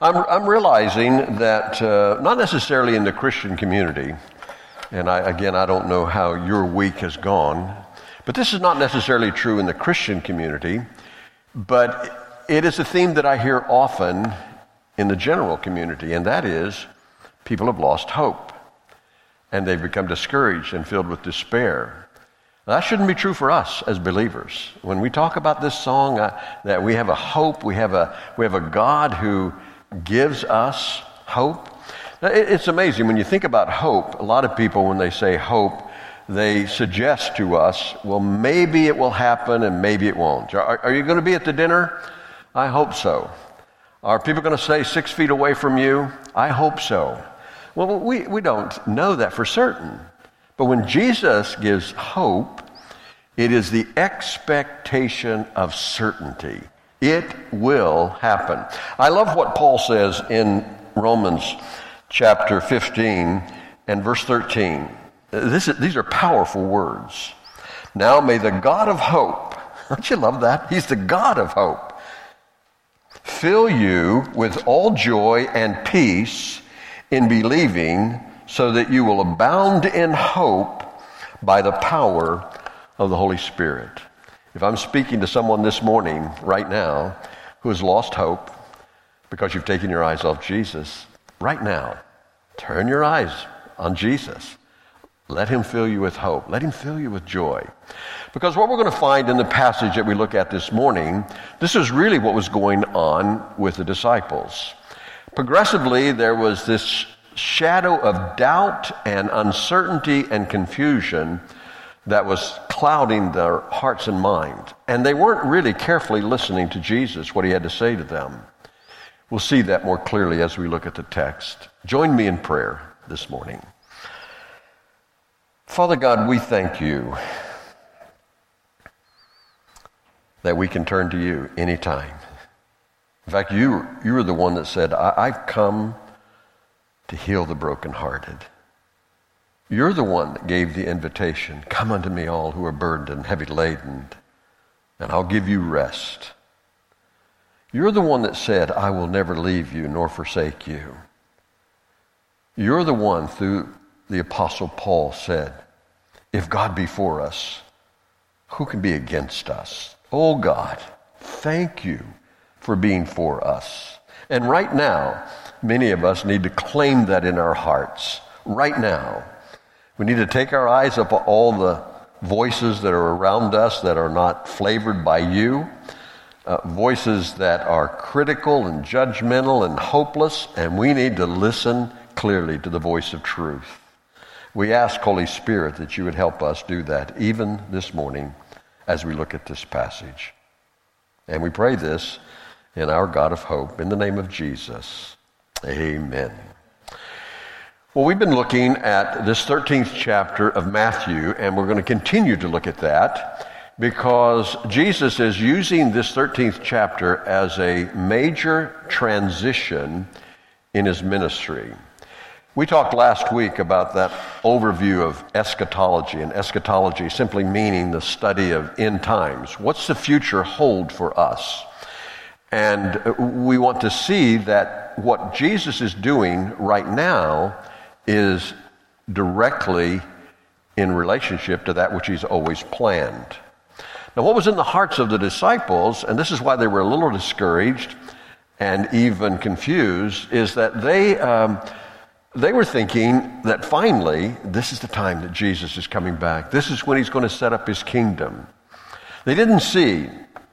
I'm, I'm realizing that uh, not necessarily in the Christian community, and I, again, I don't know how your week has gone, but this is not necessarily true in the Christian community, but it is a theme that I hear often in the general community, and that is people have lost hope and they've become discouraged and filled with despair. That shouldn't be true for us as believers. When we talk about this song, uh, that we have a hope, we have a, we have a God who gives us hope. It's amazing when you think about hope. A lot of people, when they say hope, they suggest to us, well, maybe it will happen and maybe it won't. Are, are you going to be at the dinner? I hope so. Are people going to stay six feet away from you? I hope so. Well, we, we don't know that for certain. But when Jesus gives hope, it is the expectation of certainty. It will happen. I love what Paul says in Romans chapter 15 and verse 13. This is, these are powerful words. Now may the God of hope, don't you love that? He's the God of hope. Fill you with all joy and peace in believing, so that you will abound in hope by the power of the Holy Spirit. If I'm speaking to someone this morning, right now, who has lost hope because you've taken your eyes off Jesus, right now, turn your eyes on Jesus. Let him fill you with hope. Let him fill you with joy. Because what we're going to find in the passage that we look at this morning, this is really what was going on with the disciples. Progressively, there was this shadow of doubt and uncertainty and confusion that was clouding their hearts and mind. And they weren't really carefully listening to Jesus, what he had to say to them. We'll see that more clearly as we look at the text. Join me in prayer this morning. Father God, we thank you that we can turn to you anytime. In fact, you, you were the one that said, I, have come to heal the brokenhearted. You're the one that gave the invitation Come unto me, all who are burdened and heavy laden, and I'll give you rest. You're the one that said, I will never leave you nor forsake you. You're the one, through the Apostle Paul, said, If God be for us, who can be against us? Oh God, thank you for being for us. And right now, many of us need to claim that in our hearts. Right now. We need to take our eyes up all the voices that are around us that are not flavored by you, uh, voices that are critical and judgmental and hopeless, and we need to listen clearly to the voice of truth. We ask, Holy Spirit, that you would help us do that even this morning as we look at this passage. And we pray this in our God of hope. In the name of Jesus, amen. Well, we've been looking at this 13th chapter of Matthew, and we're going to continue to look at that because Jesus is using this 13th chapter as a major transition in his ministry. We talked last week about that overview of eschatology, and eschatology simply meaning the study of end times. What's the future hold for us? And we want to see that what Jesus is doing right now is directly in relationship to that which he's always planned. Now, what was in the hearts of the disciples, and this is why they were a little discouraged and even confused, is that they, um, they were thinking that finally, this is the time that Jesus is coming back. This is when he's going to set up his kingdom. They didn't see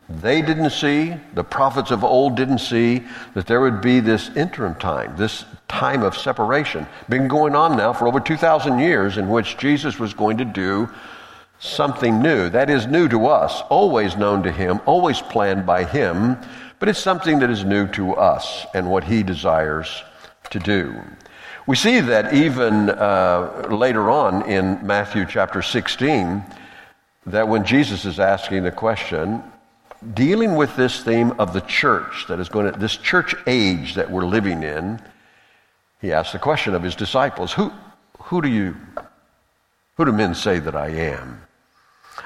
they didn't see, the prophets of old didn't see that there would be this interim time, this time of separation. Been going on now for over 2,000 years in which Jesus was going to do something new. That is new to us, always known to Him, always planned by Him, but it's something that is new to us and what He desires to do. We see that even uh, later on in Matthew chapter 16, that when Jesus is asking the question, dealing with this theme of the church that is going to, this church age that we're living in, he asked the question of his disciples, who, who do you, who do men say that I am?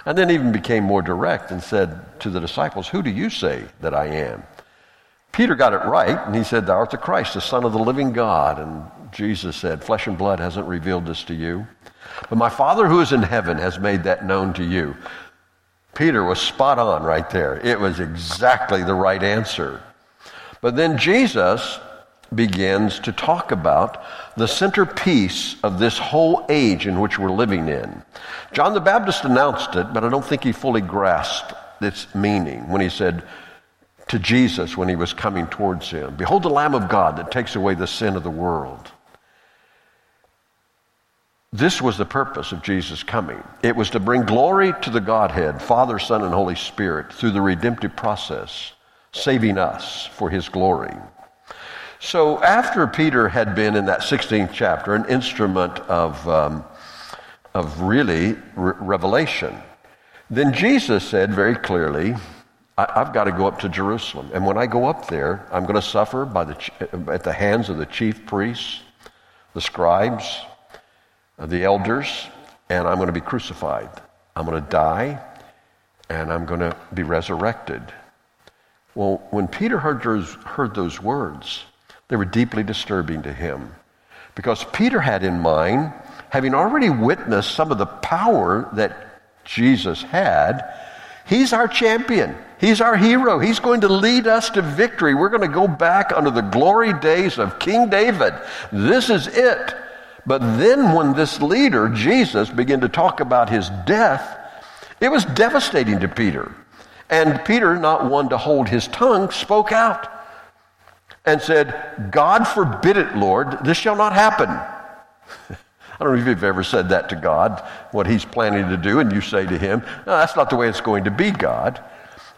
And then even became more direct and said to the disciples, who do you say that I am? Peter got it right, and he said, Thou art the Christ, the Son of the living God. And Jesus said, Flesh and blood hasn't revealed this to you, but my Father who is in heaven has made that known to you. Peter was spot on right there. It was exactly the right answer. But then Jesus begins to talk about the centerpiece of this whole age in which we're living in. John the Baptist announced it, but I don't think he fully grasped its meaning when he said to Jesus when he was coming towards him, Behold the Lamb of God that takes away the sin of the world. This was the purpose of Jesus coming. It was to bring glory to the Godhead, Father, Son, and Holy Spirit, through the redemptive process, saving us for his glory. So, after Peter had been in that 16th chapter, an instrument of, um, of really re- revelation, then Jesus said very clearly, I- have got to go up to Jerusalem. And when I go up there, I'm going to suffer by the, at the hands of the chief priests, the scribes, the elders, and I'm going to be crucified. I'm going to die, and I'm going to be resurrected. Well, when Peter heard those, heard those words, they were deeply disturbing to him. Because Peter had in mind, having already witnessed some of the power that Jesus had, he's our champion. He's our hero. He's going to lead us to victory. We're going to go back under the glory days of King David. This is it. But then when this leader, Jesus, began to talk about his death, it was devastating to Peter. And Peter, not one to hold his tongue, spoke out and said, God forbid it, Lord, this shall not happen. I don't know if you've ever said that to God, what he's planning to do, and you say to him, no, that's not the way it's going to be, God.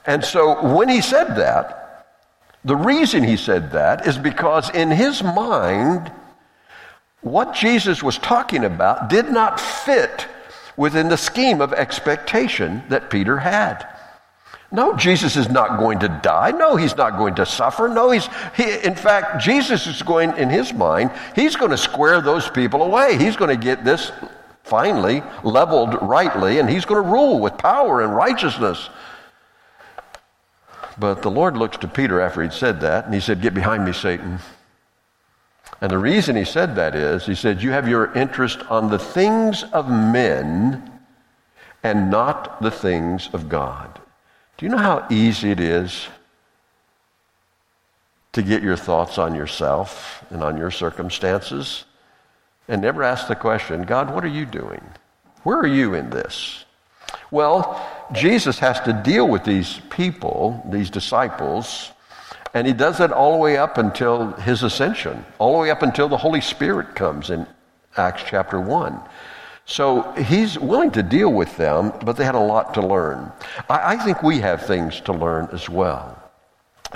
And so when he said that, the reason he said that is because in his mind, what Jesus was talking about did not fit within the scheme of expectation that Peter had. No, Jesus is not going to die. No, he's not going to suffer. No, he's, he, in fact, Jesus is going, in his mind, he's going to square those people away. He's going to get this finally leveled rightly, and he's going to rule with power and righteousness. But the Lord looks to Peter after he'd said that, and he said, Get behind me, Satan. And the reason he said that is, he said, You have your interest on the things of men and not the things of God. Do you know how easy it is to get your thoughts on yourself and on your circumstances and never ask the question, God, what are you doing? Where are you in this? Well, Jesus has to deal with these people, these disciples, and he does it all the way up until his ascension, all the way up until the Holy Spirit comes in Acts chapter 1. So he's willing to deal with them, but they had a lot to learn. I, I, think we have things to learn as well.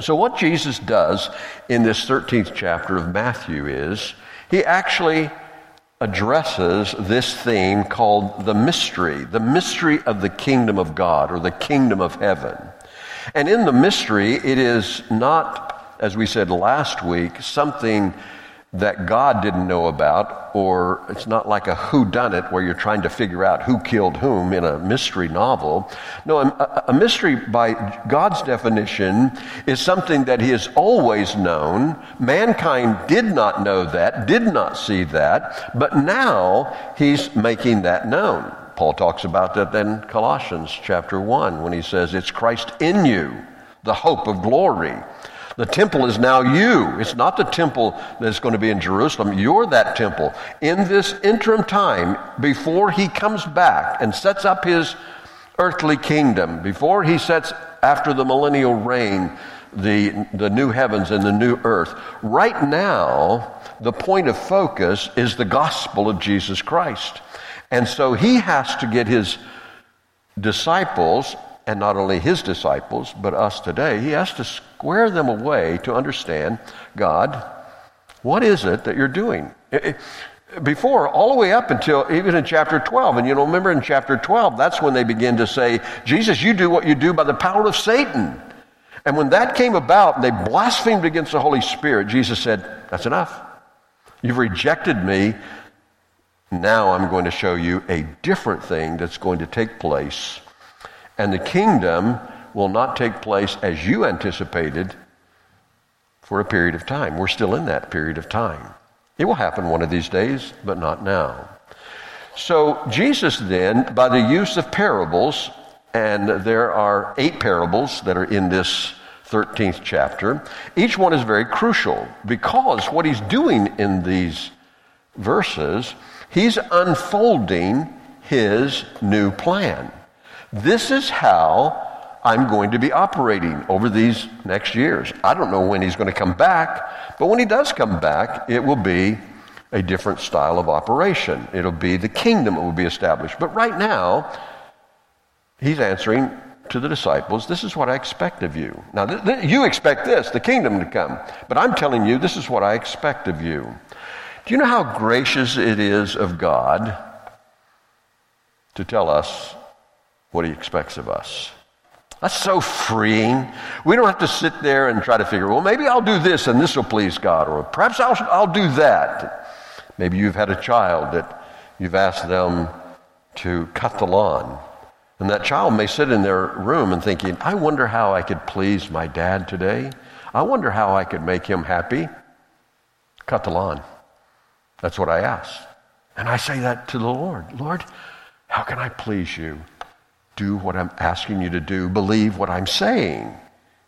So, what Jesus does in this 13th chapter of Matthew is he actually addresses this theme called the mystery, the mystery of the kingdom of God or the kingdom of heaven. And in the mystery, it is not, as we said last week, something that God didn't know about, or it's not like a who done it where you're trying to figure out who killed whom in a mystery novel. No, a, a, mystery by God's definition is something that He has always known. Mankind did not know that, did not see that, but now He's making that known. Paul talks about that in Colossians chapter 1 when he says, It's Christ in you, the hope of glory. The temple is now you. It's not the temple that's going to be in Jerusalem. You're that temple. In this interim time, before he comes back and sets up his earthly kingdom, before he sets after the millennial reign the, the new heavens and the new earth, right now, the point of focus is the gospel of Jesus Christ. And so he has to get his disciples and not only his disciples, but us today, he has to square them away to understand God, what is it that you're doing? Before, all the way up until even in chapter 12, and you know, remember in chapter 12, that's when they begin to say, Jesus, you do what you do by the power of Satan. And when that came about and they blasphemed against the Holy Spirit, Jesus said, That's enough. You've rejected me. Now I'm going to show you a different thing that's going to take place and the kingdom will not take place as you anticipated, for a period of time. We're still in that period of time. It will happen one of these days, but not now. So, Jesus then, by the use of parables, and there are eight parables that are in this 13th chapter, each one is very crucial because what he's doing in these verses, he's unfolding his new plan. This is how I'm going to be operating over these next years. I don't know when he's going to come back, but when he does come back, it will be a different style of operation. It'll be the kingdom that will be established. But right now, he's answering to the disciples, This is what I expect of you. Now, th- th- you expect this, the kingdom to come. But I'm telling you, this is what I expect of you. Do you know how gracious it is of God to tell us what he expects of us? That's so freeing. We don't have to sit there and try to figure, well, maybe I'll do this and this will please God, or perhaps I'll, I'll do that. Maybe you've had a child that you've asked them to cut the lawn. And that child may sit in their room and thinking, I wonder how I could please my dad today. I wonder how I could make him happy. Cut the lawn. That's what I ask. And I say that to the Lord Lord, how can I please you? Do what I'm asking you to do, believe what I'm saying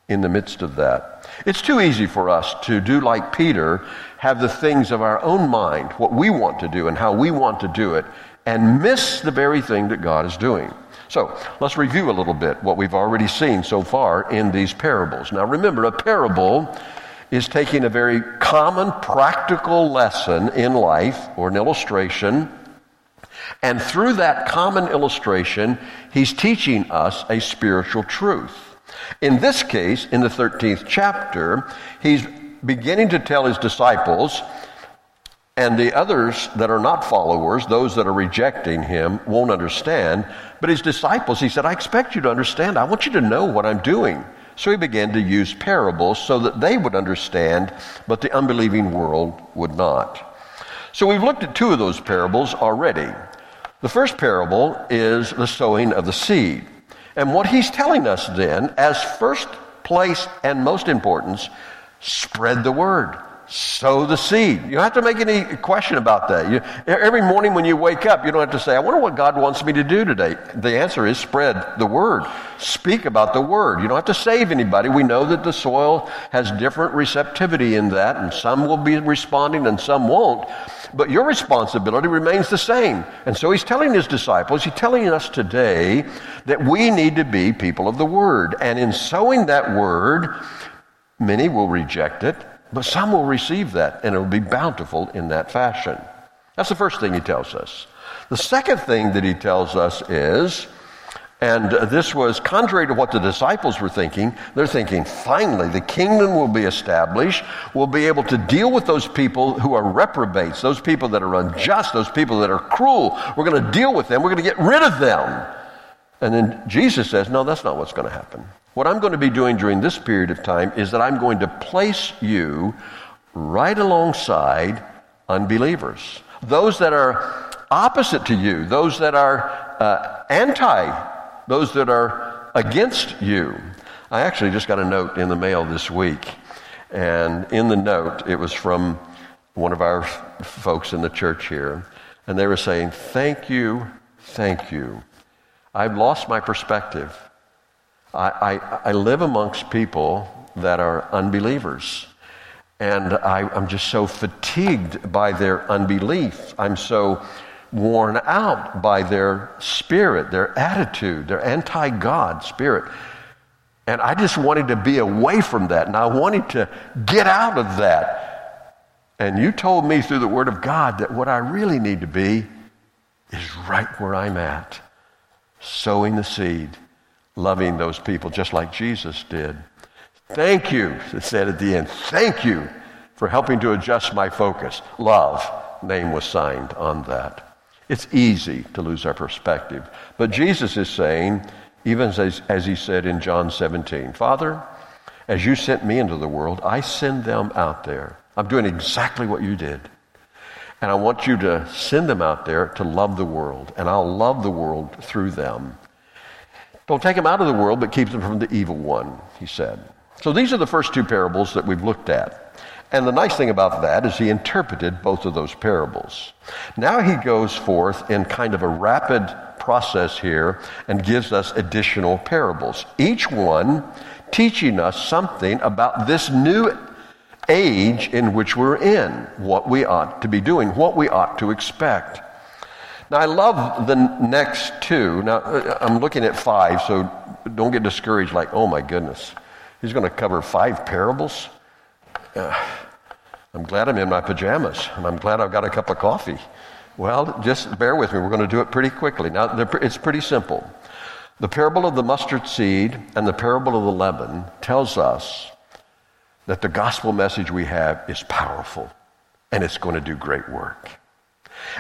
in the midst of that. It's too easy for us to do like Peter, have the things of our own mind, what we want to do and how we want to do it, and miss the very thing that God is doing. So let's review a little bit what we've already seen so far in these parables. Now remember, a parable is taking a very common practical lesson in life or an illustration and through that common illustration, he's teaching us a spiritual truth. In this case, in the 13th chapter, he's beginning to tell his disciples, and the others that are not followers, those that are rejecting him, won't understand. But his disciples, he said, I expect you to understand. I want you to know what I'm doing. So he began to use parables so that they would understand, but the unbelieving world would not. So we've looked at two of those parables already. The first parable is the sowing of the seed. And what he's telling us then, as first place and most importance, spread the word sow the seed. You don't have to make any question about that. You, every morning when you wake up, you don't have to say, I wonder what God wants me to do today. The answer is spread the word. Speak about the word. You don't have to save anybody. We know that the soil has different receptivity in that, and some will be responding and some won't. But your responsibility remains the same. And so he's telling his disciples, he's telling us today that we need to be people of the word. And in sowing that word, many will reject it but some will receive that, and it will be bountiful in that fashion. That's the first thing he tells us. The second thing that he tells us is, and this was contrary to what the disciples were thinking, they're thinking, finally, the kingdom will be established. We'll be able to deal with those people who are reprobates, those people that are unjust, those people that are cruel. We're going to deal with them. We're going to get rid of them. And then Jesus says, no, that's not what's going to happen. What I'm going to be doing during this period of time is that I'm going to place you right alongside unbelievers. Those that are opposite to you, those that are uh, anti, those that are against you. I actually just got a note in the mail this week, and in the note, it was from one of our folks in the church here, and they were saying, Thank you, thank you. I've lost my perspective. I, I, I live amongst people that are unbelievers. And I, I'm just so fatigued by their unbelief. I'm so worn out by their spirit, their attitude, their anti God spirit. And I just wanted to be away from that. And I wanted to get out of that. And you told me through the Word of God that what I really need to be is right where I'm at, sowing the seed loving those people just like Jesus did. Thank you, it said at the end. Thank you for helping to adjust my focus. Love, name was signed on that. It's easy to lose our perspective. But Jesus is saying, even as, as he said in John 17, Father, as you sent me into the world, I send them out there. I'm doing exactly what you did. And I want you to send them out there to love the world. And I'll love the world through them. Don't take them out of the world, but keep them from the evil one, he said. So these are the first two parables that we've looked at. And the nice thing about that is he interpreted both of those parables. Now he goes forth in kind of a rapid process here and gives us additional parables. Each one teaching us something about this new age in which we're in, what we ought to be doing, what we ought to expect. Now, I love the next two. Now, I'm looking at five, so don't get discouraged like, oh my goodness, he's going to cover five parables? Uh, I'm glad I'm in my pajamas, and I'm glad I've got a cup of coffee. Well, just bear with me. We're going to do it pretty quickly. Now, it's pretty simple. The parable of the mustard seed and the parable of the leaven tells us that the gospel message we have is powerful and it's going to do great work.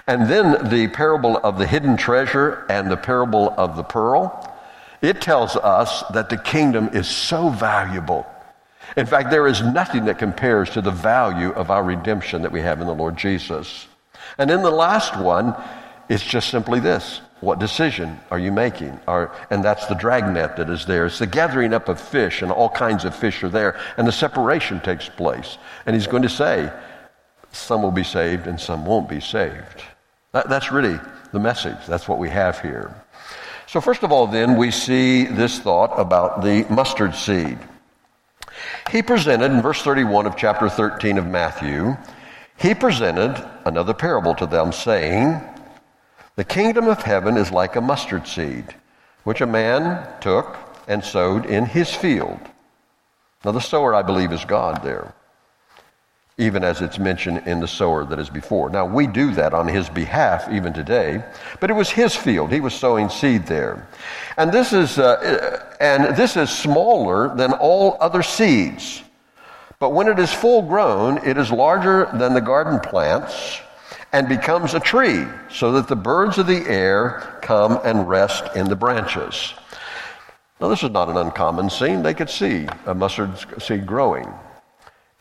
And then the parable of the hidden treasure and the parable of the pearl, it tells us that the kingdom is so valuable. In fact, there is nothing that compares to the value of our redemption that we have in the Lord Jesus. And then the last one is just simply this what decision are you making? Are, and that's the dragnet that is there. It's the gathering up of fish, and all kinds of fish are there, and the separation takes place. And he's going to say, some will be saved and some won't be saved. That, that's really the message. That's what we have here. So, first of all, then, we see this thought about the mustard seed. He presented, in verse 31 of chapter 13 of Matthew, he presented another parable to them, saying, The kingdom of heaven is like a mustard seed, which a man took and sowed in his field. Now, the sower, I believe, is God there even as it's mentioned in the sower that is before. Now, we do that on his behalf even today, but it was his field. He was sowing seed there. And this is, uh, and this is smaller than all other seeds. But when it is full grown, it is larger than the garden plants and becomes a tree, so that the birds of the air come and rest in the branches. Now, this is not an uncommon scene. They could see a mustard seed growing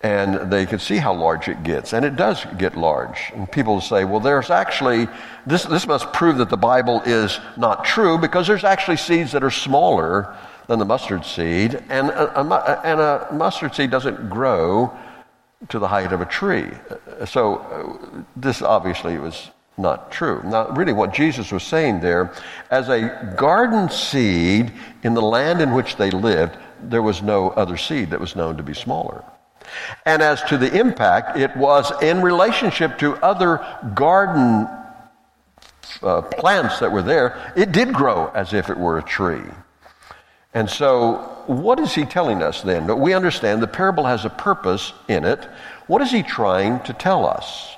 and they could see how large it gets. And it does get large. And people say, well, there's actually, this, this must prove that the Bible is not true because there's actually seeds that are smaller than the mustard seed, and a, a, and a mustard seed doesn't grow to the height of a tree. So uh, this obviously was not true. Now, really, what Jesus was saying there, as a garden seed in the land in which they lived, there was no other seed that was known to be smaller. And as to the impact, it was in relationship to other garden uh, plants that were there, it did grow as if it were a tree. And so, what is he telling us then? We understand the parable has a purpose in it. What is he trying to tell us?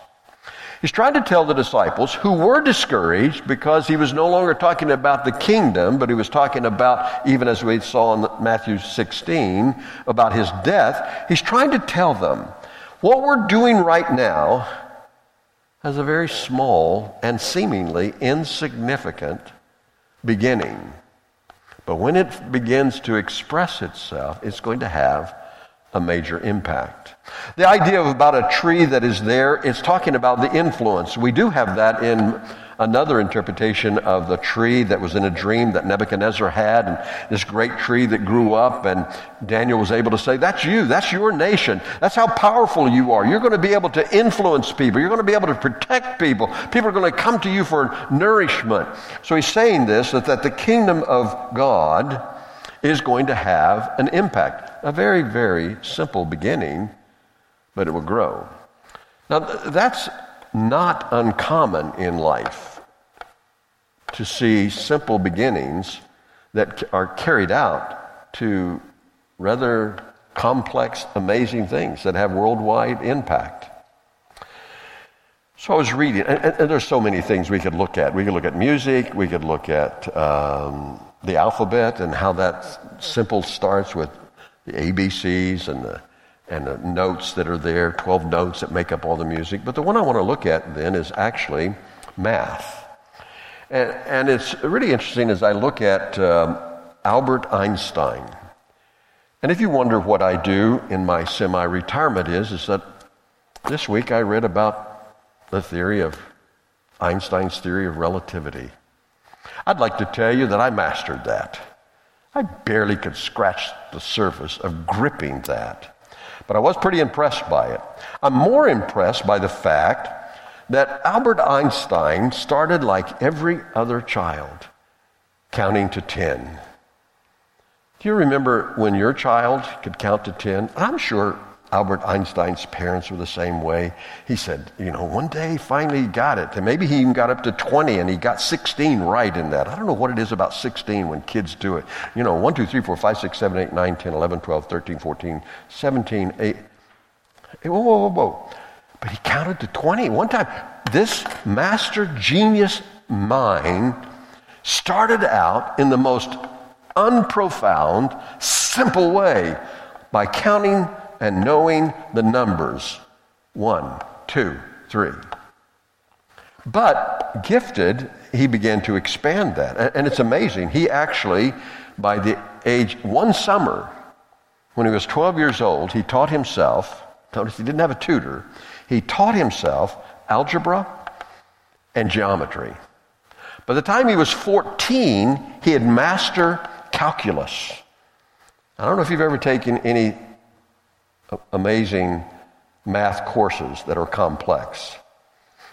He's trying to tell the disciples who were discouraged because he was no longer talking about the kingdom, but he was talking about, even as we saw in Matthew 16, about his death. He's trying to tell them what we're doing right now has a very small and seemingly insignificant beginning. But when it begins to express itself, it's going to have a major impact. The idea of about a tree that is there, it's talking about the influence. We do have that in another interpretation of the tree that was in a dream that Nebuchadnezzar had, and this great tree that grew up, and Daniel was able to say, That's you, that's your nation, that's how powerful you are. You're going to be able to influence people, you're going to be able to protect people. People are going to come to you for nourishment. So he's saying this that, that the kingdom of God is going to have an impact. A very, very simple beginning, but it will grow. Now, that's not uncommon in life to see simple beginnings that are carried out to rather complex, amazing things that have worldwide impact. So I was reading, and, and, there's so many things we could look at. We could look at music, we could look at um, the alphabet and how that simple starts with the ABCs and the, and the notes that are there, 12 notes that make up all the music. But the one I want to look at then is actually math. And, and it's really interesting as I look at um, Albert Einstein. And if you wonder what I do in my semi retirement is, is that this week I read about the theory of Einstein's theory of relativity. I'd like to tell you that I mastered that. I barely could scratch the surface of gripping that. But I was pretty impressed by it. I'm more impressed by the fact that Albert Einstein started like every other child, counting to 10. Do you remember when your child could count to 10? I'm sure Albert Einstein's parents were the same way. He said, you know, one day he finally got it. And maybe he even got up to 20 and he got 16 right in that. I don't know what it is about 16 when kids do it. You know, 1, 2, 3, 4, 5, 6, 7, 8, 9, 10, 11, 12, 13, 14, 17, 8. Whoa, whoa, whoa, whoa. But he counted to 20 one time. This master genius mind started out in the most unprofound, simple way by counting and knowing the numbers one, two, three. But gifted, he began to expand that. And it's amazing. He actually, by the age, one summer, when he was 12 years old, he taught himself, notice he didn't have a tutor, he taught himself algebra and geometry. By the time he was 14, he had mastered calculus. I don't know if you've ever taken any amazing math courses that are complex.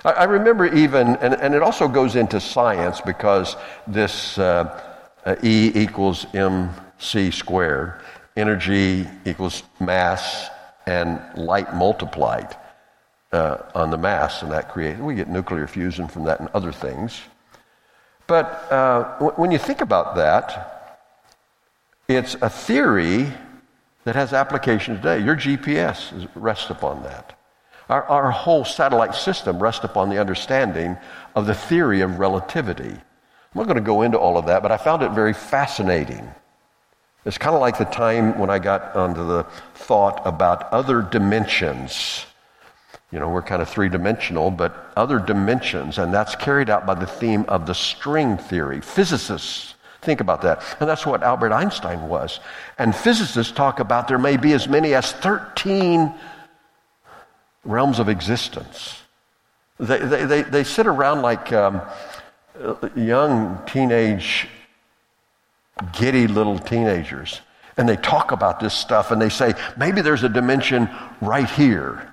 I, I remember even, and, and, it also goes into science because this uh, uh, E equals mc squared, energy equals mass and light multiplied uh, on the mass, and that creates, we get nuclear fusion from that and other things. But uh, w- when you think about that, it's a theory that has application today. Your GPS rests upon that. Our, our whole satellite system rests upon the understanding of the theory of relativity. I'm not going to go into all of that, but I found it very fascinating. It's kind of like the time when I got onto the thought about other dimensions. You know, we're kind of three dimensional, but other dimensions, and that's carried out by the theme of the string theory. Physicists Think about that. And that's what Albert Einstein was. And physicists talk about there may be as many as 13 realms of existence. They, they, they, they sit around like um, young teenage, giddy little teenagers. And they talk about this stuff and they say, maybe there's a dimension right here.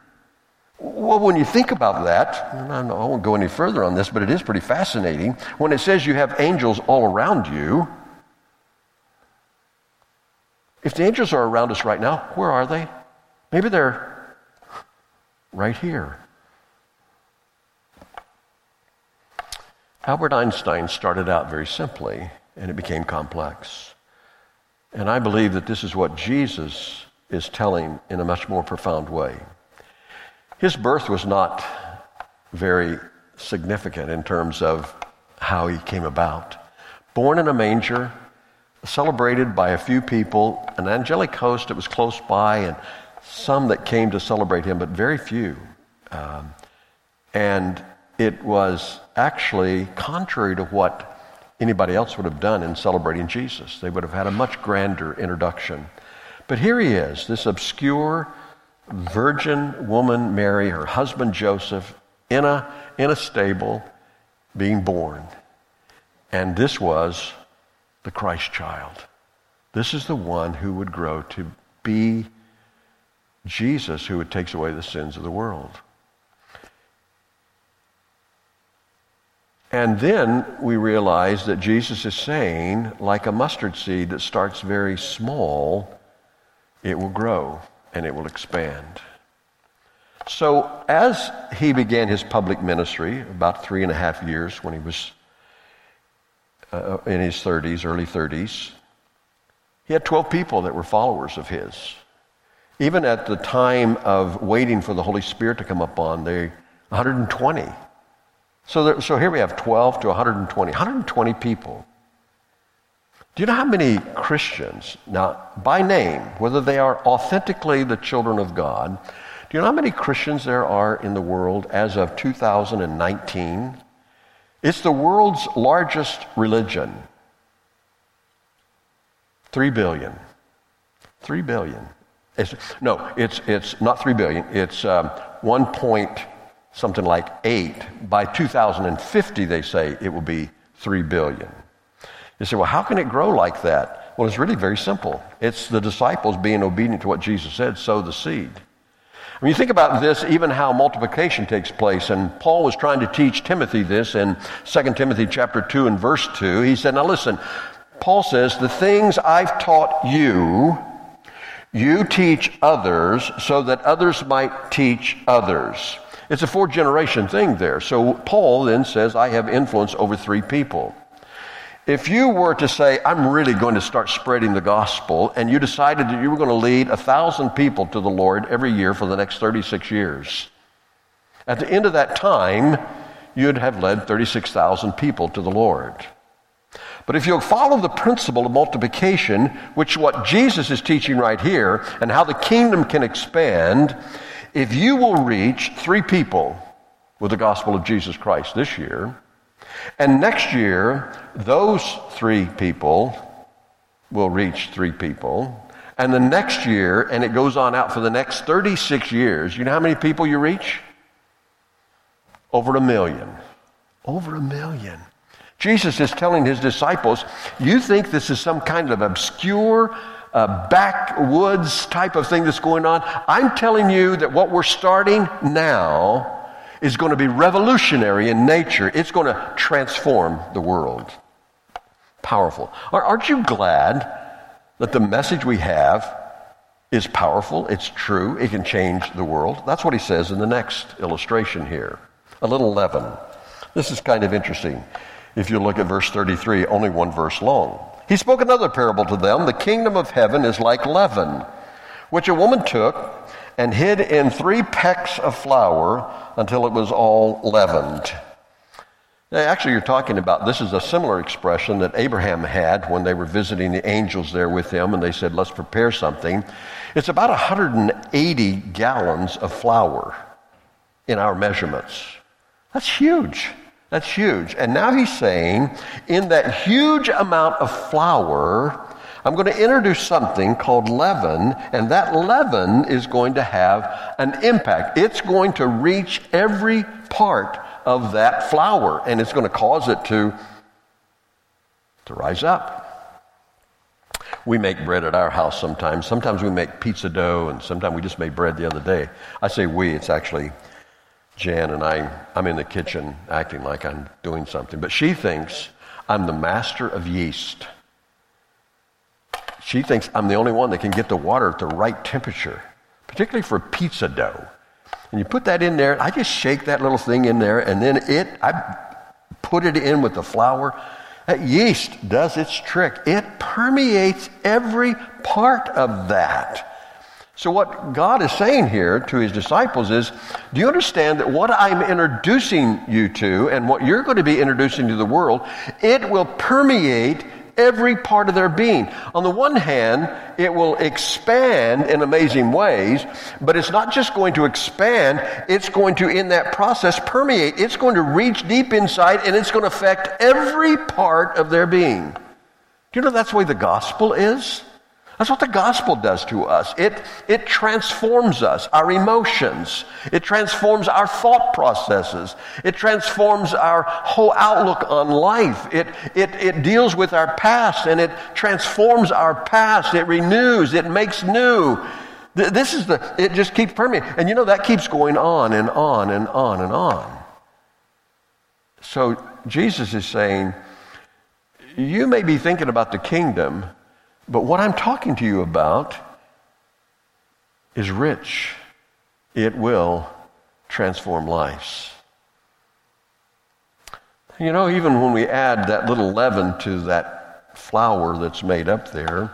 Well, when you think about that, I won't go any further on this, but it is pretty fascinating. When it says you have angels all around you, if the angels are around us right now, where are they? Maybe they're right here. Albert Einstein started out very simply, and it became complex. And I believe that this is what Jesus is telling in a much more profound way. His birth was not very significant in terms of how he came about. Born in a manger, celebrated by a few people, an angelic host that was close by, and some that came to celebrate him, but very few. Um, and it was actually contrary to what anybody else would have done in celebrating Jesus. They would have had a much grander introduction. But here he is, this obscure virgin woman, Mary, her husband Joseph, in a, in a stable, being born. And this was the Christ child. This is the one who would grow to be Jesus who would takes away the sins of the world. And then we realize that Jesus is saying, like a mustard seed that starts very small, it will grow and it will expand. So, as he began his public ministry, about three and a half years when he was uh, in his 30s, early 30s, he had 12 people that were followers of his. Even at the time of waiting for the Holy Spirit to come upon, they 120. So, there, so here we have 12 to 120, 120 people. Do you know how many Christians, now by name, whether they are authentically the children of God, do you know how many Christians there are in the world as of 2019? It's the world's largest religion. Three billion. Three billion. It's, no, it's, it's not three billion. It's um, one point something like eight. By 2050, they say it will be three billion. You say, well, how can it grow like that? Well, it's really very simple. It's the disciples being obedient to what Jesus said, sow the seed. When you think about this, even how multiplication takes place, and Paul was trying to teach Timothy this in 2 Timothy chapter 2 and verse 2. He said, Now listen, Paul says, The things I've taught you, you teach others so that others might teach others. It's a four generation thing there. So Paul then says, I have influence over three people. If you were to say, I'm really going to start spreading the gospel, and you decided that you were going to lead a thousand people to the Lord every year for the next 36 years, at the end of that time, you'd have led 36,000 people to the Lord. But if you'll follow the principle of multiplication, which what Jesus is teaching right here, and how the kingdom can expand, if you will reach three people with the gospel of Jesus Christ this year, and next year, those three people will reach three people. And the next year, and it goes on out for the next 36 years, you know how many people you reach? Over a million. Over a million. Jesus is telling his disciples, You think this is some kind of obscure, uh, backwoods type of thing that's going on? I'm telling you that what we're starting now is going to be revolutionary in nature. It's going to transform the world. Powerful. Aren't you glad that the message we have is powerful? It's true. It can change the world. That's what he says in the next illustration here. A little leaven. This is kind of interesting. If you look at verse 33, only one verse long. He spoke another parable to them. The kingdom of heaven is like leaven, which a woman took and hid in three pecks of flour until it was all leavened. Actually, you're talking about this is a similar expression that Abraham had when they were visiting the angels there with him, and they said, Let's prepare something. It's about 180 gallons of flour in our measurements. That's huge. That's huge. And now he's saying, in that huge amount of flour, I'm going to introduce something called leaven, and that leaven is going to have an impact. It's going to reach every part of that flour, and it's going to cause it to, to rise up. We make bread at our house sometimes. Sometimes we make pizza dough, and sometimes we just made bread the other day. I say we, it's actually Jan and I. I'm in the kitchen acting like I'm doing something, but she thinks I'm the master of yeast. She thinks I'm the only one that can get the water at the right temperature, particularly for pizza dough. And you put that in there, I just shake that little thing in there, and then it, I put it in with the flour. That yeast does its trick. It permeates every part of that. So, what God is saying here to his disciples is do you understand that what I'm introducing you to and what you're going to be introducing to the world, it will permeate every part of their being. On the one hand, it will expand in amazing ways, but it's not just going to expand, it's going to, in that process, permeate. It's going to reach deep inside and it's going to affect every part of their being. Do you know that's the way the gospel is? That's what the gospel does to us. It, it transforms us, our emotions. It transforms our thought processes. It transforms our whole outlook on life. It, it, it deals with our past and it transforms our past. It renews. It makes new. This is the, it just keeps permeating. And you know, that keeps going on and on and on and on. So Jesus is saying, you may be thinking about the kingdom, but what I'm talking to you about is rich. It will transform lives. You know, even when we add that little leaven to that flour that's made up there,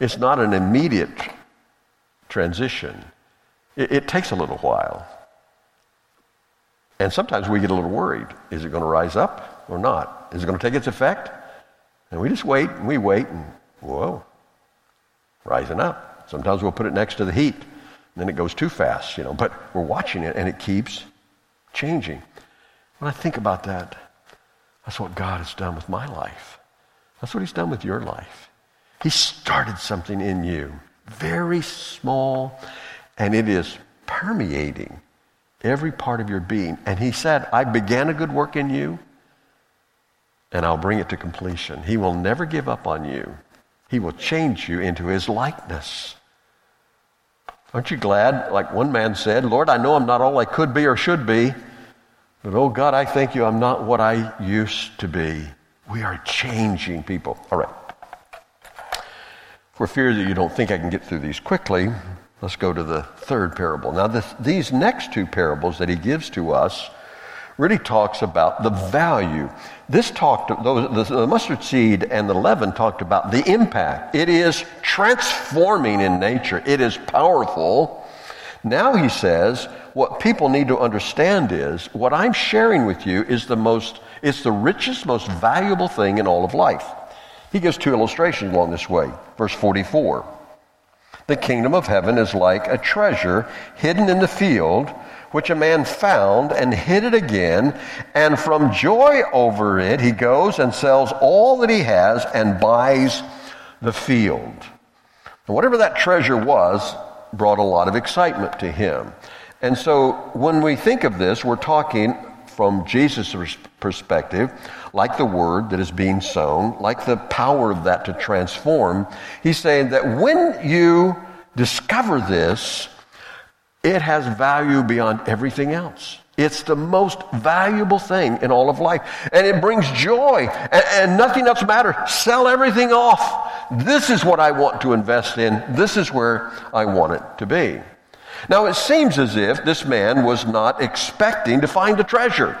it's not an immediate transition. It, it takes a little while. And sometimes we get a little worried. Is it going to rise up or not? Is it going to take its effect? And we just wait and we wait and Whoa, rising up. Sometimes we'll put it next to the heat, then it goes too fast, you know, but we're watching it and it keeps changing. When I think about that, that's what God has done with my life. That's what He's done with your life. He started something in you, very small, and it is permeating every part of your being. And He said, I began a good work in you, and I'll bring it to completion. He will never give up on you. He will change you into his likeness. Aren't you glad? Like one man said, Lord, I know I'm not all I could be or should be, but oh God, I thank you I'm not what I used to be. We are changing people. All right. For fear that you don't think I can get through these quickly, let's go to the third parable. Now, this, these next two parables that he gives to us really talks about the value. This talked, the, the mustard seed and the leaven talked about the impact. It is transforming in nature, it is powerful. Now he says, what people need to understand is what I'm sharing with you is the most, it's the richest, most valuable thing in all of life. He gives two illustrations along this way. Verse 44. The kingdom of heaven is like a treasure hidden in the field which a man found and hid it again, and from joy over it he goes and sells all that he has and buys the field. And whatever that treasure was brought a lot of excitement to him. And so when we think of this, we're talking from Jesus' perspective, like the word that is being sown, like the power of that to transform. He's saying that when you discover this, it has value beyond everything else. It's the most valuable thing in all of life. And it brings joy, and, and, nothing else matters. Sell everything off. This is what I want to invest in. This is where I want it to be. Now, it seems as if this man was not expecting to find the treasure.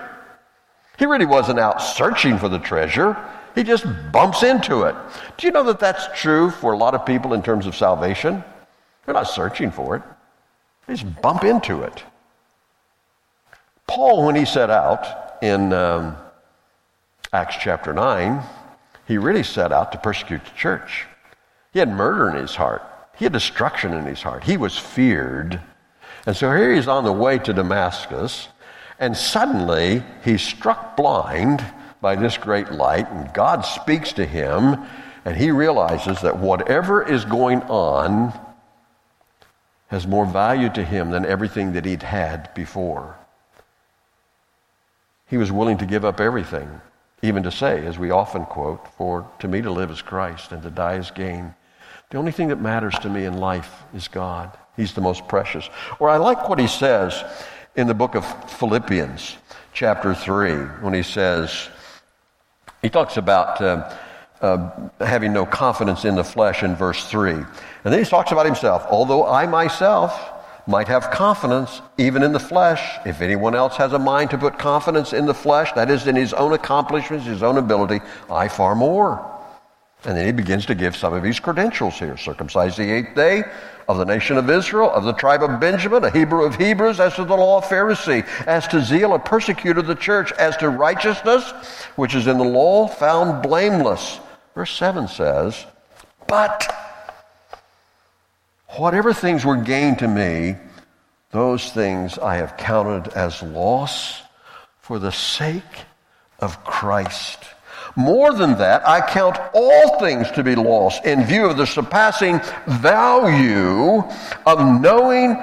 He really wasn't out searching for the treasure. He just bumps into it. Do you know that that's true for a lot of people in terms of salvation? They're not searching for it. They just bump into it. Paul, when he set out in um, Acts chapter 9, he really set out to persecute the church. He had murder in his heart, he had destruction in his heart. He was feared. And so here he's on the way to Damascus, and suddenly he's struck blind by this great light, and God speaks to him, and he realizes that whatever is going on has more value to him than everything that he'd had before. He was willing to give up everything, even to say, as we often quote, for to me to live is Christ and to die is gain. The only thing that matters to me in life is God. He's the most precious. Or I like what he says in the book of Philippians, chapter 3, when he says, he talks about uh, uh, having no confidence in the flesh in verse 3. And then he talks about himself. Although I myself might have confidence even in the flesh, if anyone else has a mind to put confidence in the flesh, that is in his own accomplishments, his own ability, I far more. And then he begins to give some of his credentials here. Circumcised the eighth day, of the nation of Israel, of the tribe of Benjamin, a Hebrew of Hebrews, as to the law of Pharisee, as to zeal, a persecutor of the church, as to righteousness, which is in the law, found blameless. Verse 7 says, But whatever things were gained to me, those things I have counted as loss for the sake of Christ. More than that, I count all things to be lost in view of the surpassing value of knowing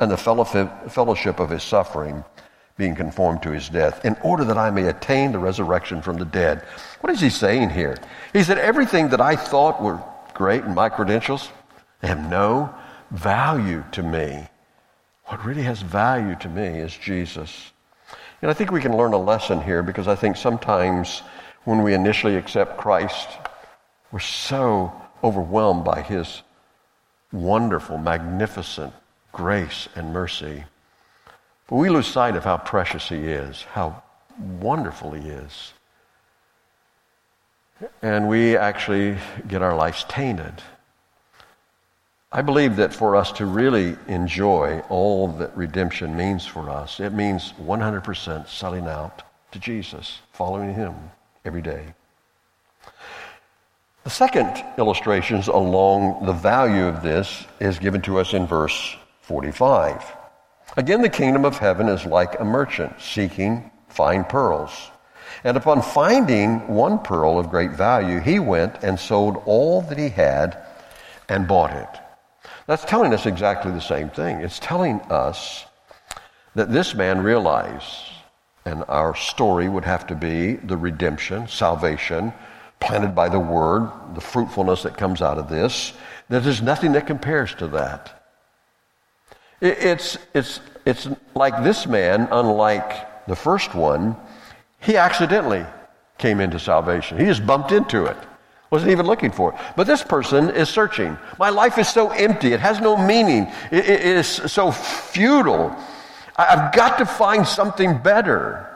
and the fellowship of his suffering, being conformed to his death, in order that I may attain the resurrection from the dead. What is he saying here? He said, Everything that I thought were great in my credentials have no value to me. What really has value to me is Jesus. And I think we can learn a lesson here because I think sometimes when we initially accept Christ, we're so overwhelmed by his wonderful, magnificent grace and mercy. But we lose sight of how precious he is, how wonderful he is. And we actually get our lives tainted. I believe that for us to really enjoy all that redemption means for us, it means 100% selling out to Jesus, following him every day. The second illustrations along the value of this is given to us in verse 45. Again, the kingdom of heaven is like a merchant seeking fine pearls. And upon finding one pearl of great value, he went and sold all that he had and bought it. That's telling us exactly the same thing. It's telling us that this man realized, and our story would have to be the redemption, salvation, planted by the word, the fruitfulness that comes out of this, that there's nothing that compares to that. It's, it's, it's like this man, unlike the first one, he accidentally came into salvation. He just bumped into it. Wasn't even looking for it. But this person is searching. My life is so empty. It has no meaning. it, it is so futile. I've got to find something better.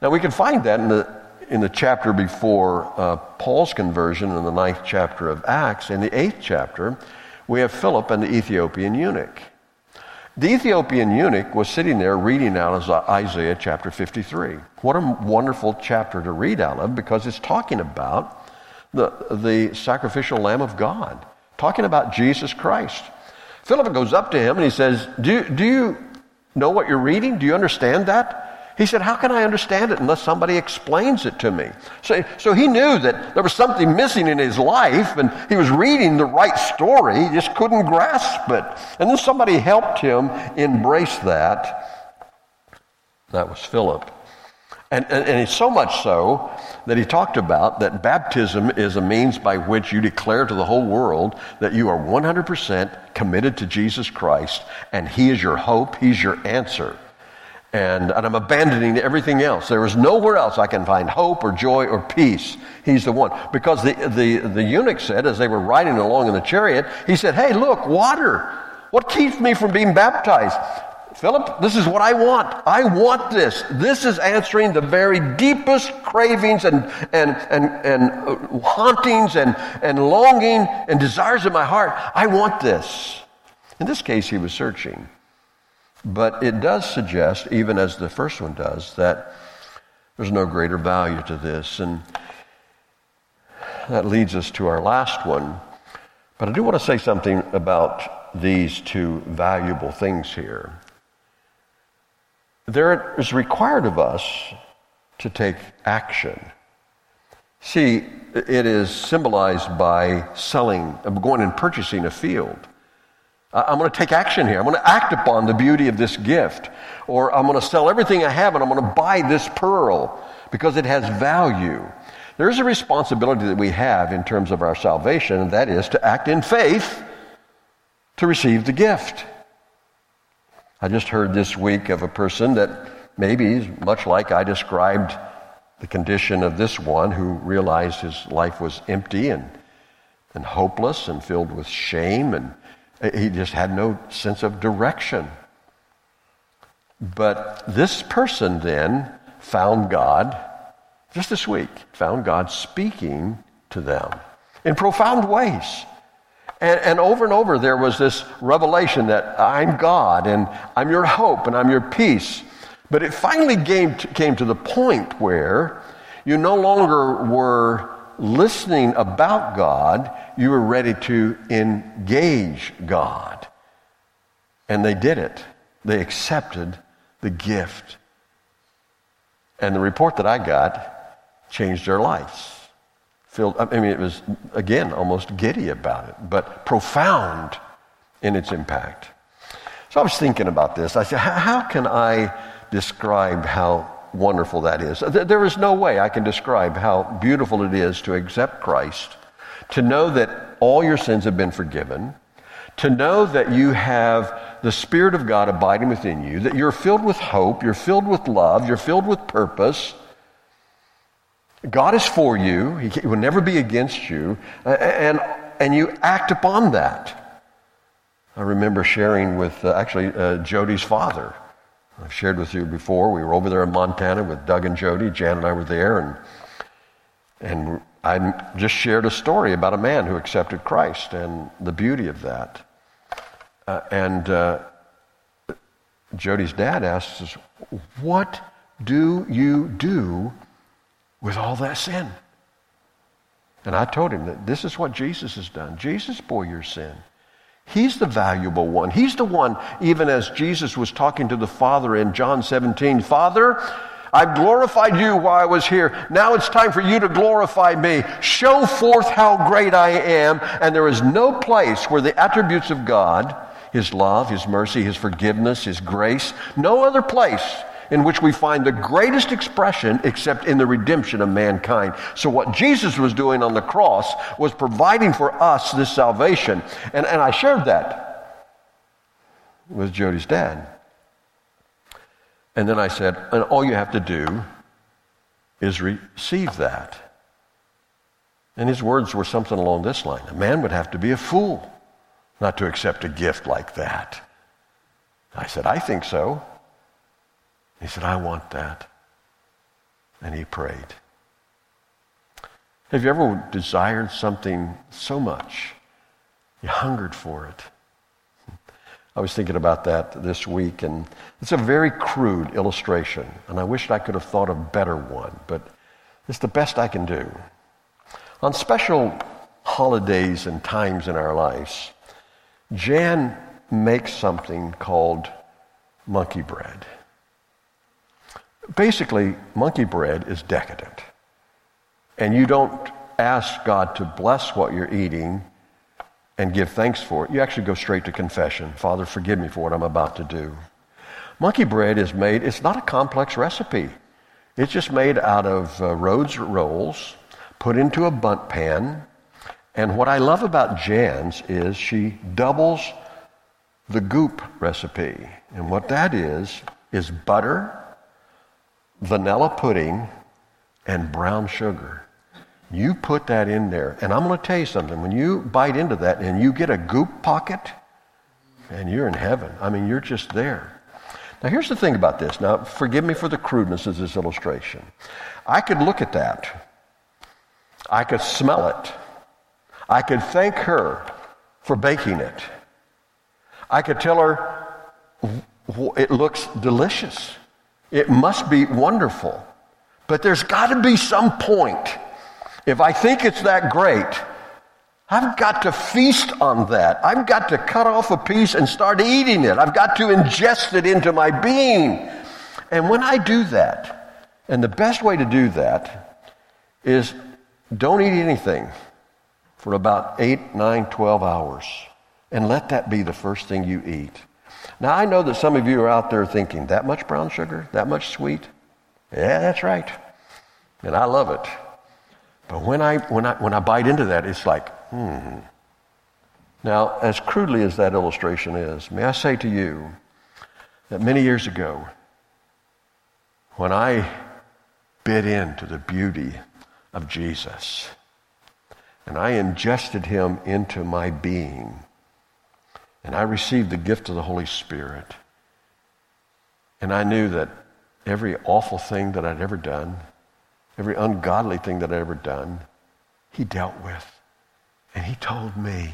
Now, we can find that in the, in the chapter before uh, Paul's conversion in the ninth chapter of Acts. In the eighth chapter, we have Philip and the Ethiopian eunuch. The Ethiopian eunuch was sitting there reading out of Isaiah chapter 53. What a wonderful chapter to read out of because it's talking about the, the sacrificial Lamb of God, talking about Jesus Christ. Philip goes up to him and he says, Do, do you know what you're reading? Do you understand that? He said, How can I understand it unless somebody explains it to me? So, so he knew that there was something missing in his life, and he was reading the right story. He just couldn't grasp it. And then somebody helped him embrace that. That was Philip. And, and, and so much so that he talked about that baptism is a means by which you declare to the whole world that you are 100% committed to Jesus Christ, and He is your hope, He's your answer and, and I'm abandoning everything else. There is nowhere else I can find hope or joy or peace. He's the one. Because the, the, the eunuch said, as they were riding along in the chariot, he said, Hey, look, water. What keeps me from being baptized? Philip, this is what I want. I want this. This is answering the very deepest cravings and, and, and, and hauntings and, and longing and desires of my heart. I want this. In this case, he was searching. But it does suggest, even as the first one does, that there's no greater value to this. And that leads us to our last one. But I do want to say something about these two valuable things here. There is required of us to take action. See, it is symbolized by selling, going and purchasing a field. Uh, I'm going to take action here. I'm going to act upon the beauty of this gift. Or I'm going to sell everything I have and I'm going to buy this pearl because it has value. There's a responsibility that we have in terms of our salvation, and that is to act in faith to receive the gift. I just heard this week of a person that maybe, is much like I described the condition of this one who realized his life was empty and, and hopeless and filled with shame and Uh, he just had no sense of direction. But this person then found God, just this week, found God speaking to them in profound ways. And, and, over and over, there was this revelation that I'm God and I'm your hope and I'm your peace. But it finally came to, came to the point where you no longer were listening about God, you were ready to engage God. And they did it. They accepted the gift. And the report that I got changed their lives. Filled, I mean, it was, again, almost giddy about it, but profound in its impact. So I was thinking about this. I said, how can I describe how wonderful that is. There is no way I can describe how beautiful it is to accept Christ, to know that all your sins have been forgiven, to know that you have the Spirit of God abiding within you, that you're filled with hope, you're filled with love, you're filled with purpose. God is for you, He will never be against you, and, and you act upon that. I remember sharing with uh, actually uh, Jody's father I've shared with you before. We were over there in Montana with Doug and Jody. Jan and I were there, and and I just shared a story about a man who accepted Christ and the beauty of that. Uh, and uh, Jody's dad asks us, "What do you do with all that sin?" And I told him that this is what Jesus has done. Jesus bore your sin. He's the valuable one. He's the one, even as Jesus was talking to the Father in John 17, Father, I've glorified you while I was here. Now it's time for you to glorify me. Show forth how great I am. And there is no place where the attributes of God, His love, His mercy, His forgiveness, His grace, no other place in which we find the greatest expression except in the redemption of mankind. So, what Jesus was doing on the cross was providing for us this salvation. And, and I shared that with Jody's dad. And then I said, and all you have to do is receive that. And his words were something along this line A man would have to be a fool not to accept a gift like that. I said, I think so. He said, I want that. And he prayed. Have you ever desired something so much? You hungered for it. I was thinking about that this week, and it's a very crude illustration, and I wished I could have thought of a better one, but it's the best I can do. On special holidays and times in our lives, Jan makes something called monkey bread. Basically, monkey bread is decadent. And you don't ask God to bless what you're eating and give thanks for it, you actually go straight to confession. Father, forgive me for what I'm about to do. Monkey bread is made, it's not a complex recipe. It's just made out of uh, Rhodes rolls, put into a Bundt pan. And what I love about Jan's is she doubles the goop recipe. And what that is, is butter, vanilla pudding, and brown sugar. You put that in there. And I'm going to tell you something. When you bite into that and you get a goop pocket, and you're in heaven. I mean, you're just there. Now, here's the thing about this. Now, forgive me for the crudeness of this illustration. I could look at that. I could smell it. I could thank her for baking it. I could tell her it looks delicious. It must be wonderful. But there's got to be some point if I think it's that great, I've got to feast on that. I've got to cut off a piece and start eating it. I've got to ingest it into my being. And when I do that, and the best way to do that is don't eat anything for about 8, 9, 12 hours. And let that be the first thing you eat. Now, I know that some of you are out there thinking, that much brown sugar? That much sweet? Yeah, that's right. And I love it. But when I, when I, when I bite into that, it's like, hmm. Now, as crudely as that illustration is, may I say to you that many years ago, when I bit into the beauty of Jesus and I ingested him into my being and I received the gift of the Holy Spirit and I knew that every awful thing that I'd ever done, every ungodly thing that I'd ever done, he dealt with. And he told me,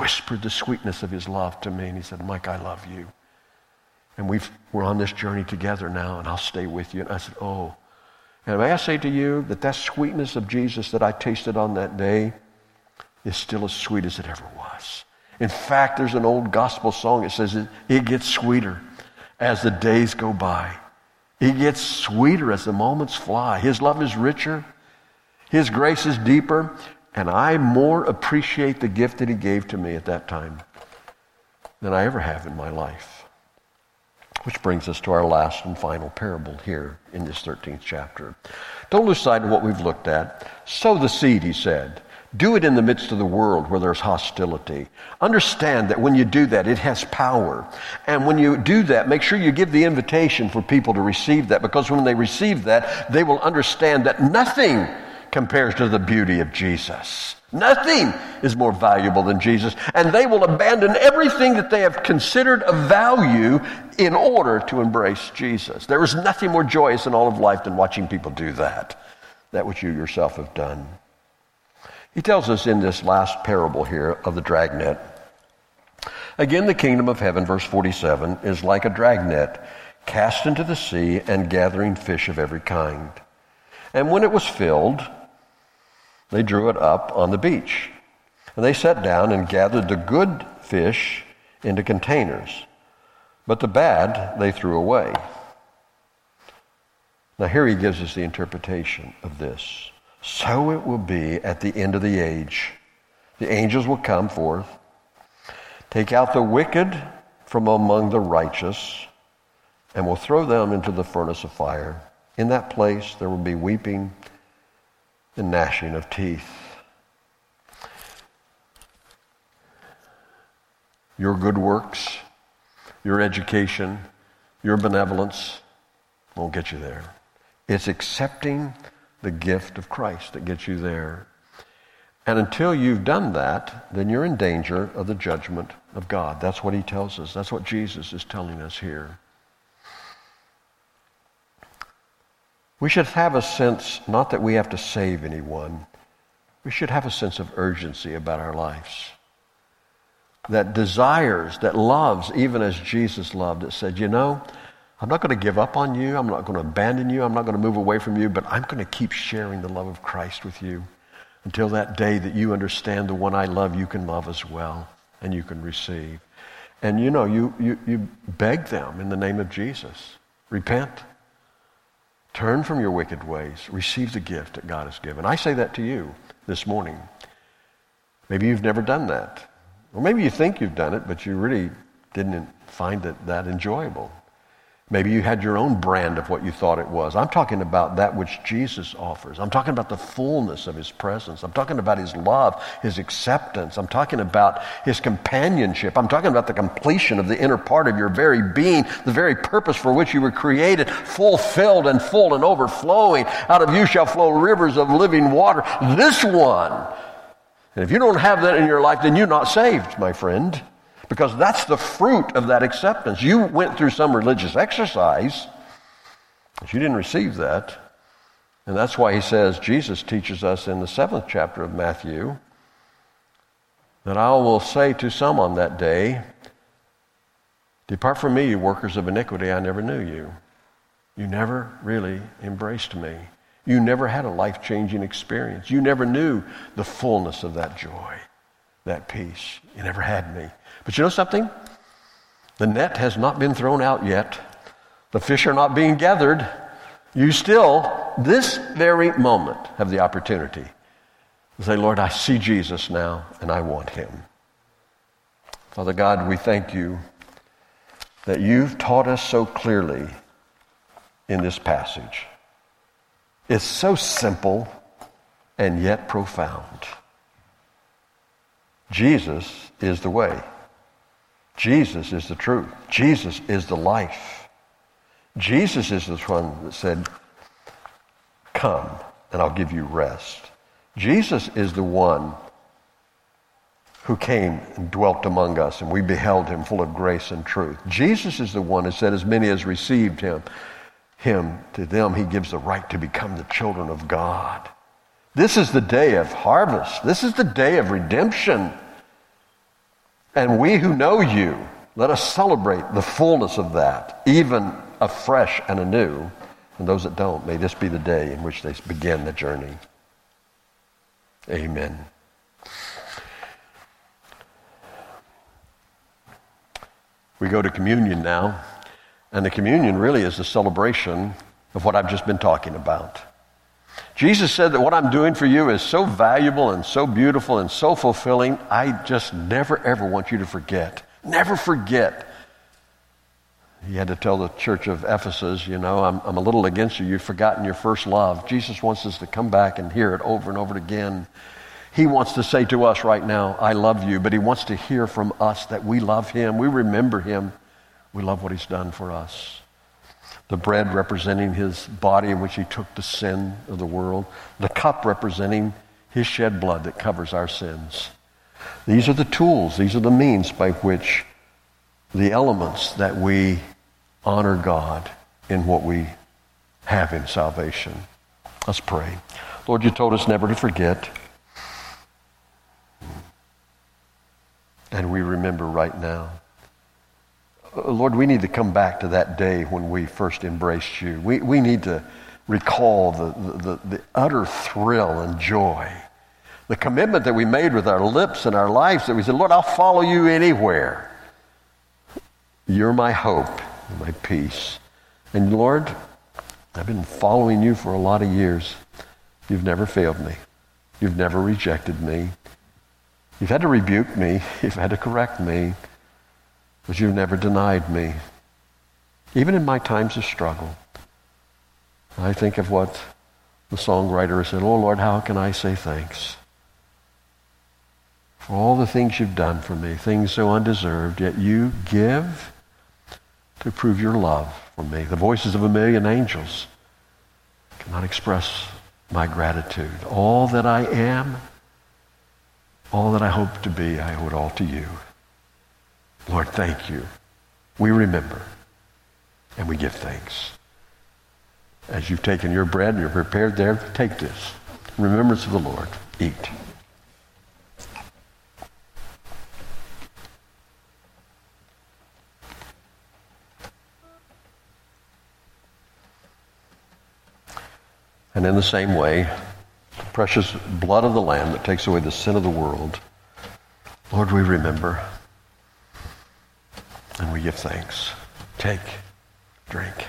whispered the sweetness of his love to me, and he said, Mike, I love you. And we've, we're on this journey together now, and I'll stay with you. And I said, Oh. And may I say to you that that sweetness of Jesus that I tasted on that day is still as sweet as it ever was. In fact, there's an old gospel song that says it, it gets sweeter as the days go by. It gets sweeter as the moments fly. His love is richer. His grace is deeper. And I more appreciate the gift that he gave to me at that time than I ever have in my life. Which brings us to our last and final parable here in this 13th chapter. Don't lose sight of what we've looked at. Sow the seed, he said. Do it in the midst of the world where there's hostility. Understand that when you do that, it has power. And when you do that, make sure you give the invitation for people to receive that because when they receive that, they will understand that nothing compares to the beauty of Jesus. Nothing is more valuable than Jesus. And they will abandon everything that they have considered of value in order to embrace Jesus. There is nothing more joyous in all of life than watching people do that, that which you yourself have done. He tells us in this last parable here of the dragnet. Again, the kingdom of heaven, verse 47, is like a dragnet cast into the sea and gathering fish of every kind. And when it was filled, They drew it up on the beach. And they sat down and gathered the good fish into containers, but the bad they threw away. Now, here he gives us the interpretation of this. So it will be at the end of the age. The angels will come forth, take out the wicked from among the righteous, and will throw them into the furnace of fire. In that place there will be weeping and gnashing of teeth. Your good works, your education, your benevolence won't get you there. It's accepting the gift of Christ that gets you there. And until you've done that, then you're in danger of the judgment of God. That's what he tells us. That's what Jesus is telling us here. We should have a sense, not that we have to save anyone, we should have a sense of urgency about our lives. That desires, that loves, even as Jesus loved, that said, you know, I'm not going to give up on you. I'm not going to abandon you. I'm not going to move away from you, but I'm going to keep sharing the love of Christ with you until that day that you understand the one I love, you can love as well and you can receive. And you know, you, you, you beg them in the name of Jesus repent, turn from your wicked ways, receive the gift that God has given. I say that to you this morning. Maybe you've never done that. Or maybe you think you've done it, but you really didn't find it that enjoyable. Maybe you had your own brand of what you thought it was. I'm talking about that which Jesus offers. I'm talking about the fullness of his presence. I'm talking about his love, his acceptance. I'm talking about his companionship. I'm talking about the completion of the inner part of your very being, the very purpose for which you were created, fulfilled and full and overflowing. Out of you shall flow rivers of living water. This one. And if you don't have that in your life, then you're not saved, my friend because that's the fruit of that acceptance. You went through some religious exercise, but you didn't receive that. And that's why he says, Jesus teaches us in the seventh chapter of Matthew, that I will say to some on that day, Depart from me, you workers of iniquity, I never knew you. You never really embraced me. You never had a life changing experience. You never knew the fullness of that joy, that peace. You never had me. But you know something? The net has not been thrown out yet. The fish are not being gathered. You still, this very moment, have the opportunity to say, Lord, I see Jesus now and I want him. Father God, we thank you that you've taught us so clearly in this passage. It's so simple and yet profound. Jesus is the way. Jesus is the truth. Jesus is the life. Jesus is the one that said, Come and I'll give you rest. Jesus is the one who came and dwelt among us, and we beheld him full of grace and truth. Jesus is the one who said, As many as received him, him, to them he gives the right to become the children of God. This is the day of harvest. This is the day of redemption. And we who know you, let us celebrate the fullness of that, even afresh and anew. And those that don't, may this be the day in which they begin the journey. Amen. We go to communion now, and the communion really is a celebration of what I've just been talking about. Jesus said that what I'm doing for you is so valuable and so beautiful and so fulfilling, I just never ever want you to forget. Never forget. He had to tell the church of Ephesus, you know, I'm, I'm a little against you. You've forgotten your first love. Jesus wants us to come back and hear it over and over again. He wants to say to us right now, I love you, but he wants to hear from us that we love him. We remember him. We love what he's done for us the bread representing his body in which he took the sin of the world, the cup representing his shed blood that covers our sins. These are the tools, these are the means by which the elements that we honor God in what we have in salvation. Let's pray. Lord, you told us never to forget. And we remember right now. Lord, we need to come back to that day when we first embraced you. We, we need to recall the, the, the utter thrill and joy The commitment that we made with our lips and our lives that we said, Lord, I'll follow you anywhere. You're my hope, my peace. And Lord, I've been following you for a lot of years. You've never failed me. You've never rejected me. You've had to rebuke me. You've had to correct me. But you've never denied me. Even in my times of struggle. I think of what the songwriter said, Oh Lord, how can I say thanks? For all the things you've done for me, things so undeserved, yet you give to prove your love for me. The voices of a million angels cannot express my gratitude. All that I am, all that I hope to be, I owe it all to you. Lord, thank you. We remember and we give thanks. As you've taken your bread and you're prepared there, take this. Remembrance of the Lord. Eat. And in the same way, the precious blood of the Lamb that takes away the sin of the world, Lord, we remember and we give thanks. Take, drink.